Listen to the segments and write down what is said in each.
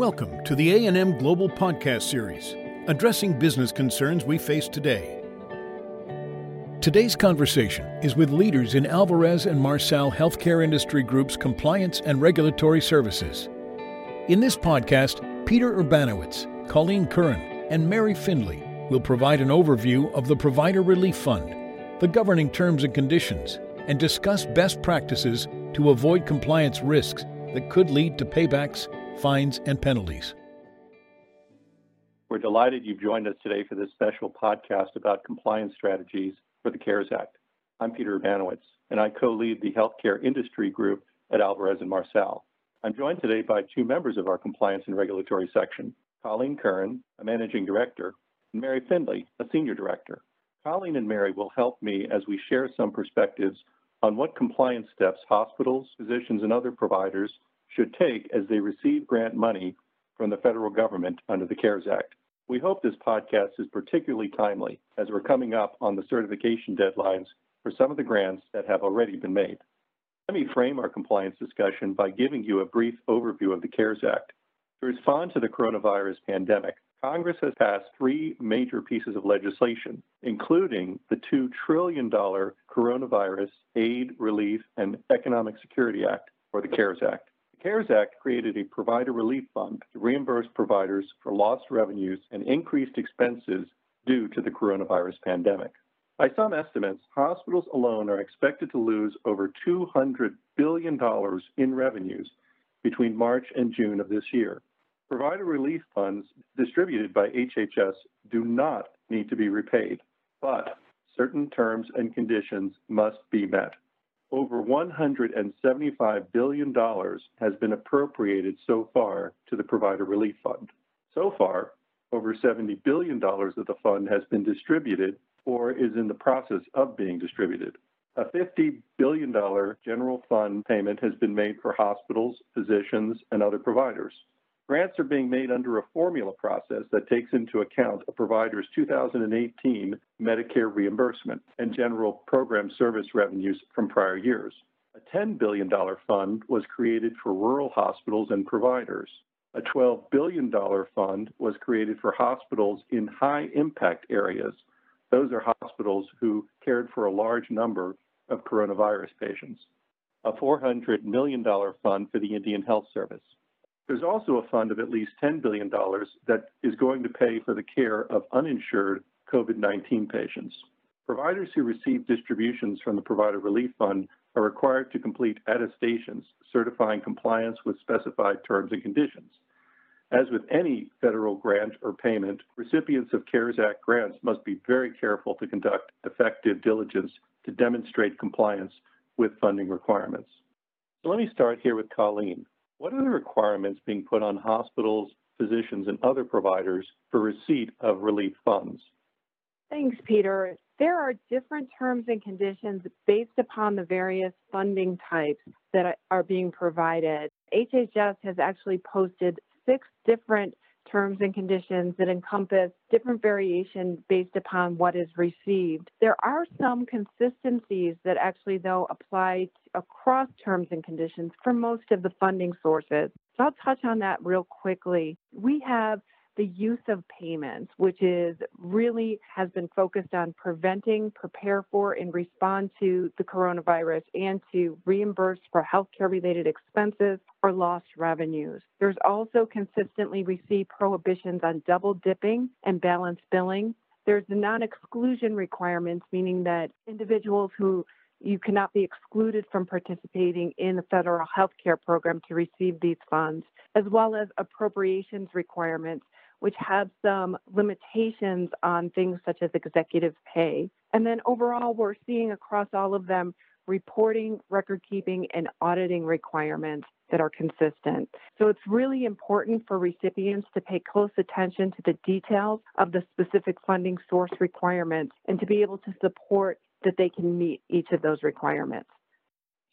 Welcome to the A&M Global Podcast Series, addressing business concerns we face today. Today's conversation is with leaders in Alvarez and Marsal Healthcare Industry Group's compliance and regulatory services. In this podcast, Peter Urbanowicz, Colleen Curran, and Mary Findley will provide an overview of the Provider Relief Fund, the governing terms and conditions, and discuss best practices to avoid compliance risks that could lead to paybacks, fines, and penalties. We're delighted you've joined us today for this special podcast about compliance strategies for the CARES Act. I'm Peter Urbanowicz, and I co-lead the healthcare industry group at Alvarez and Marsal. I'm joined today by two members of our compliance and regulatory section, Colleen Curran, a managing director, and Mary Findley, a senior director. Colleen and Mary will help me as we share some perspectives on what compliance steps hospitals, physicians, and other providers should take as they receive grant money from the federal government under the CARES Act. We hope this podcast is particularly timely as we're coming up on the certification deadlines for some of the grants that have already been made. Let me frame our compliance discussion by giving you a brief overview of the CARES Act. To respond to the coronavirus pandemic, Congress has passed three major pieces of legislation, including the $2 trillion Coronavirus Aid, Relief, and Economic Security Act, or the CARES Act. The CARES Act created a provider relief fund to reimburse providers for lost revenues and increased expenses due to the coronavirus pandemic. By some estimates, hospitals alone are expected to lose over $200 billion in revenues between March and June of this year. Provider relief funds distributed by HHS do not need to be repaid, but certain terms and conditions must be met. Over $175 billion has been appropriated so far to the Provider Relief Fund. So far, over $70 billion of the fund has been distributed or is in the process of being distributed. A $50 billion general fund payment has been made for hospitals, physicians, and other providers. Grants are being made under a formula process that takes into account a provider's 2018 Medicare reimbursement and general program service revenues from prior years. A $10 billion fund was created for rural hospitals and providers. A $12 billion fund was created for hospitals in high impact areas. Those are hospitals who cared for a large number of coronavirus patients. A $400 million fund for the Indian Health Service. There's also a fund of at least $10 billion that is going to pay for the care of uninsured COVID 19 patients. Providers who receive distributions from the Provider Relief Fund are required to complete attestations certifying compliance with specified terms and conditions. As with any federal grant or payment, recipients of CARES Act grants must be very careful to conduct effective diligence to demonstrate compliance with funding requirements. So let me start here with Colleen. What are the requirements being put on hospitals, physicians, and other providers for receipt of relief funds? Thanks, Peter. There are different terms and conditions based upon the various funding types that are being provided. HHS has actually posted six different terms and conditions that encompass different variations based upon what is received. There are some consistencies that actually, though, apply across terms and conditions for most of the funding sources. So I'll touch on that real quickly. We have the use of payments, which is really has been focused on preventing, prepare for, and respond to the coronavirus and to reimburse for healthcare related expenses or lost revenues. There's also consistently received prohibitions on double dipping and balance billing. There's the non exclusion requirements, meaning that individuals who you cannot be excluded from participating in the federal health care program to receive these funds, as well as appropriations requirements, which have some limitations on things such as executive pay. And then overall, we're seeing across all of them reporting, record keeping, and auditing requirements that are consistent. So it's really important for recipients to pay close attention to the details of the specific funding source requirements and to be able to support that they can meet each of those requirements.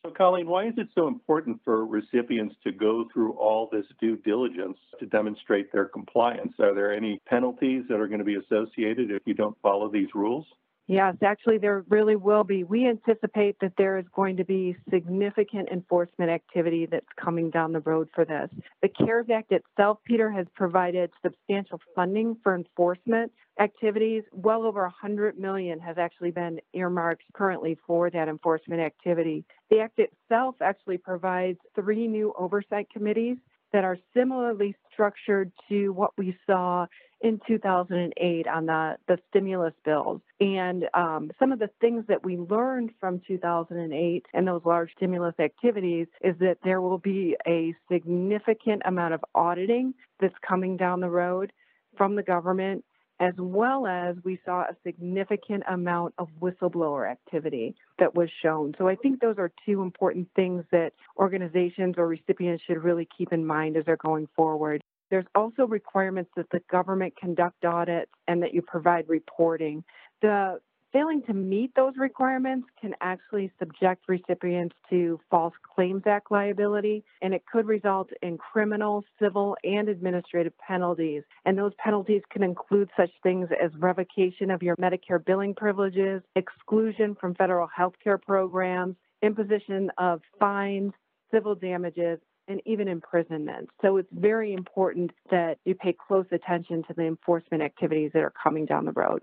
So, Colleen, why is it so important for recipients to go through all this due diligence to demonstrate their compliance? Are there any penalties that are going to be associated if you don't follow these rules? Yes, actually, there really will be. We anticipate that there is going to be significant enforcement activity that's coming down the road for this. The CARES Act itself, Peter, has provided substantial funding for enforcement activities. Well over 100 million has actually been earmarked currently for that enforcement activity. The Act itself actually provides three new oversight committees that are similarly structured to what we saw in 2008 on the, the stimulus bills. And um, some of the things that we learned from 2008 and those large stimulus activities is that there will be a significant amount of auditing that's coming down the road from the government as well as we saw a significant amount of whistleblower activity that was shown. So I think those are two important things that organizations or recipients should really keep in mind as they're going forward. There's also requirements that the government conduct audits and that you provide reporting. The failing to meet those requirements can actually subject recipients to False Claims Act liability, and it could result in criminal, civil, and administrative penalties. And those penalties can include such things as revocation of your Medicare billing privileges, exclusion from federal health care programs, imposition of fines, civil damages, and even imprisonment. So it's very important that you pay close attention to the enforcement activities that are coming down the road.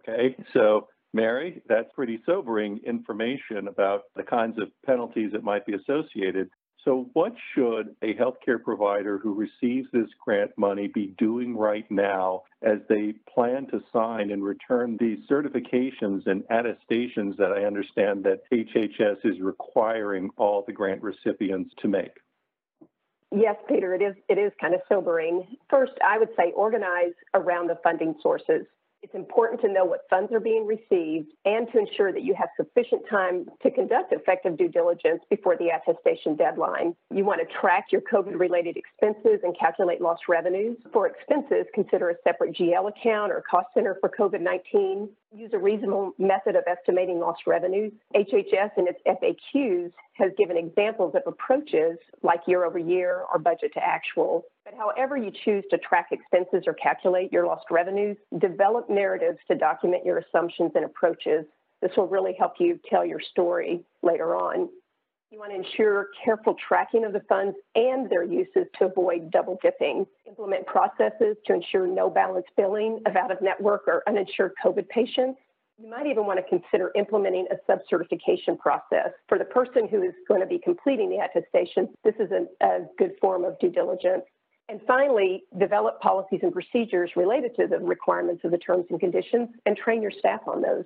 Okay, so Mary, that's pretty sobering information about the kinds of penalties that might be associated. So, what should a healthcare provider who receives this grant money be doing right now as they plan to sign and return these certifications and attestations that I understand that HHS is requiring all the grant recipients to make? Yes, Peter, it is it is kind of sobering. First, I would say organize around the funding sources. It's important to know what funds are being received and to ensure that you have sufficient time to conduct effective due diligence before the attestation deadline. You want to track your COVID related expenses and calculate lost revenues. For expenses, consider a separate GL account or cost center for COVID 19. Use a reasonable method of estimating lost revenues. HHS and its FAQs has given examples of approaches like year over year or budget to actual. But however you choose to track expenses or calculate your lost revenues, develop narratives to document your assumptions and approaches. This will really help you tell your story later on. You want to ensure careful tracking of the funds and their uses to avoid double dipping. Implement processes to ensure no balance billing of out of network or uninsured COVID patients. You might even want to consider implementing a sub certification process. For the person who is going to be completing the attestation, this is a, a good form of due diligence. And finally, develop policies and procedures related to the requirements of the terms and conditions and train your staff on those.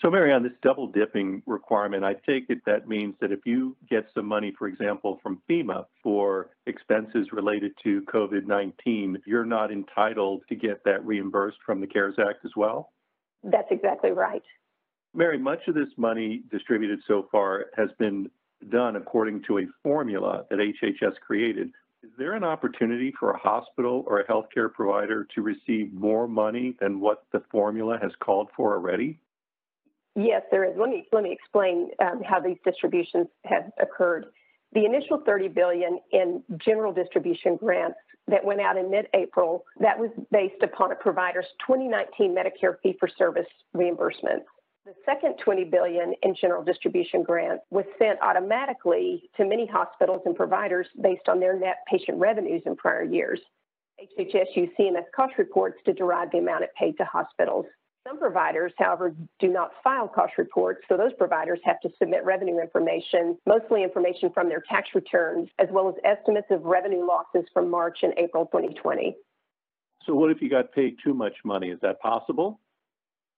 So, Mary, on this double dipping requirement, I take it that means that if you get some money, for example, from FEMA for expenses related to COVID 19, you're not entitled to get that reimbursed from the CARES Act as well? That's exactly right. Mary, much of this money distributed so far has been done according to a formula that HHS created. Is there an opportunity for a hospital or a healthcare provider to receive more money than what the formula has called for already? Yes, there is. Let me let me explain um, how these distributions have occurred. The initial 30 billion in general distribution grants that went out in mid-April, that was based upon a provider's 2019 Medicare fee-for-service reimbursement. The second 20 billion in general distribution grant was sent automatically to many hospitals and providers based on their net patient revenues in prior years. HHS used CMS cost reports to derive the amount it paid to hospitals. Some providers, however, do not file cost reports, so those providers have to submit revenue information, mostly information from their tax returns, as well as estimates of revenue losses from March and April 2020. So, what if you got paid too much money? Is that possible?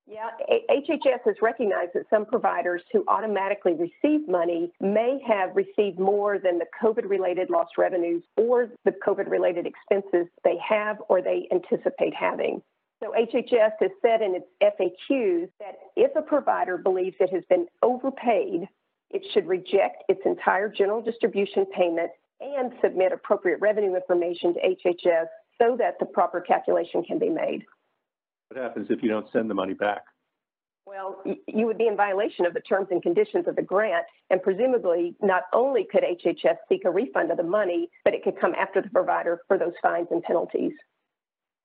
Yeah, HHS has recognized that some providers who automatically receive money may have received more than the COVID related lost revenues or the COVID related expenses they have or they anticipate having. So HHS has said in its FAQs that if a provider believes it has been overpaid, it should reject its entire general distribution payment and submit appropriate revenue information to HHS so that the proper calculation can be made. What happens if you don't send the money back? Well, you would be in violation of the terms and conditions of the grant, and presumably not only could HHS seek a refund of the money, but it could come after the provider for those fines and penalties.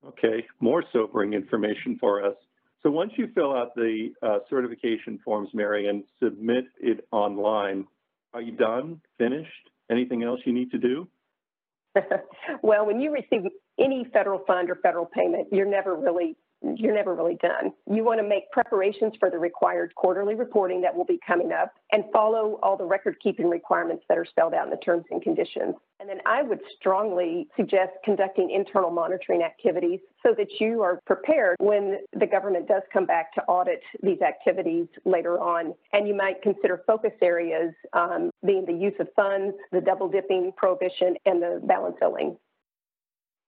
Okay, more sobering information for us. So once you fill out the uh, certification forms, Mary, and submit it online, are you done, finished? Anything else you need to do? well, when you receive any federal fund or federal payment, you're never really you're never really done. You want to make preparations for the required quarterly reporting that will be coming up and follow all the record keeping requirements that are spelled out in the terms and conditions. And then I would strongly suggest conducting internal monitoring activities so that you are prepared when the government does come back to audit these activities later on. And you might consider focus areas um, being the use of funds, the double dipping prohibition, and the balance owing.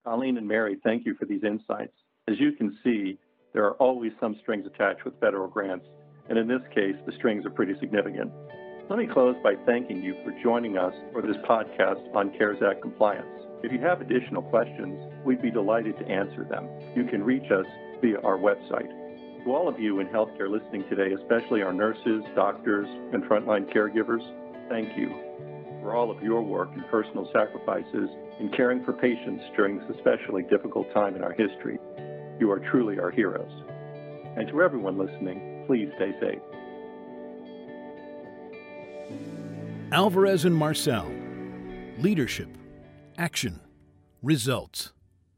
Colleen and Mary, thank you for these insights. As you can see, there are always some strings attached with federal grants, and in this case, the strings are pretty significant. Let me close by thanking you for joining us for this podcast on CARES Act compliance. If you have additional questions, we'd be delighted to answer them. You can reach us via our website. To all of you in healthcare listening today, especially our nurses, doctors, and frontline caregivers, thank you for all of your work and personal sacrifices in caring for patients during this especially difficult time in our history. You are truly our heroes. And to everyone listening, please stay safe. Alvarez and Marsal Leadership, Action, Results.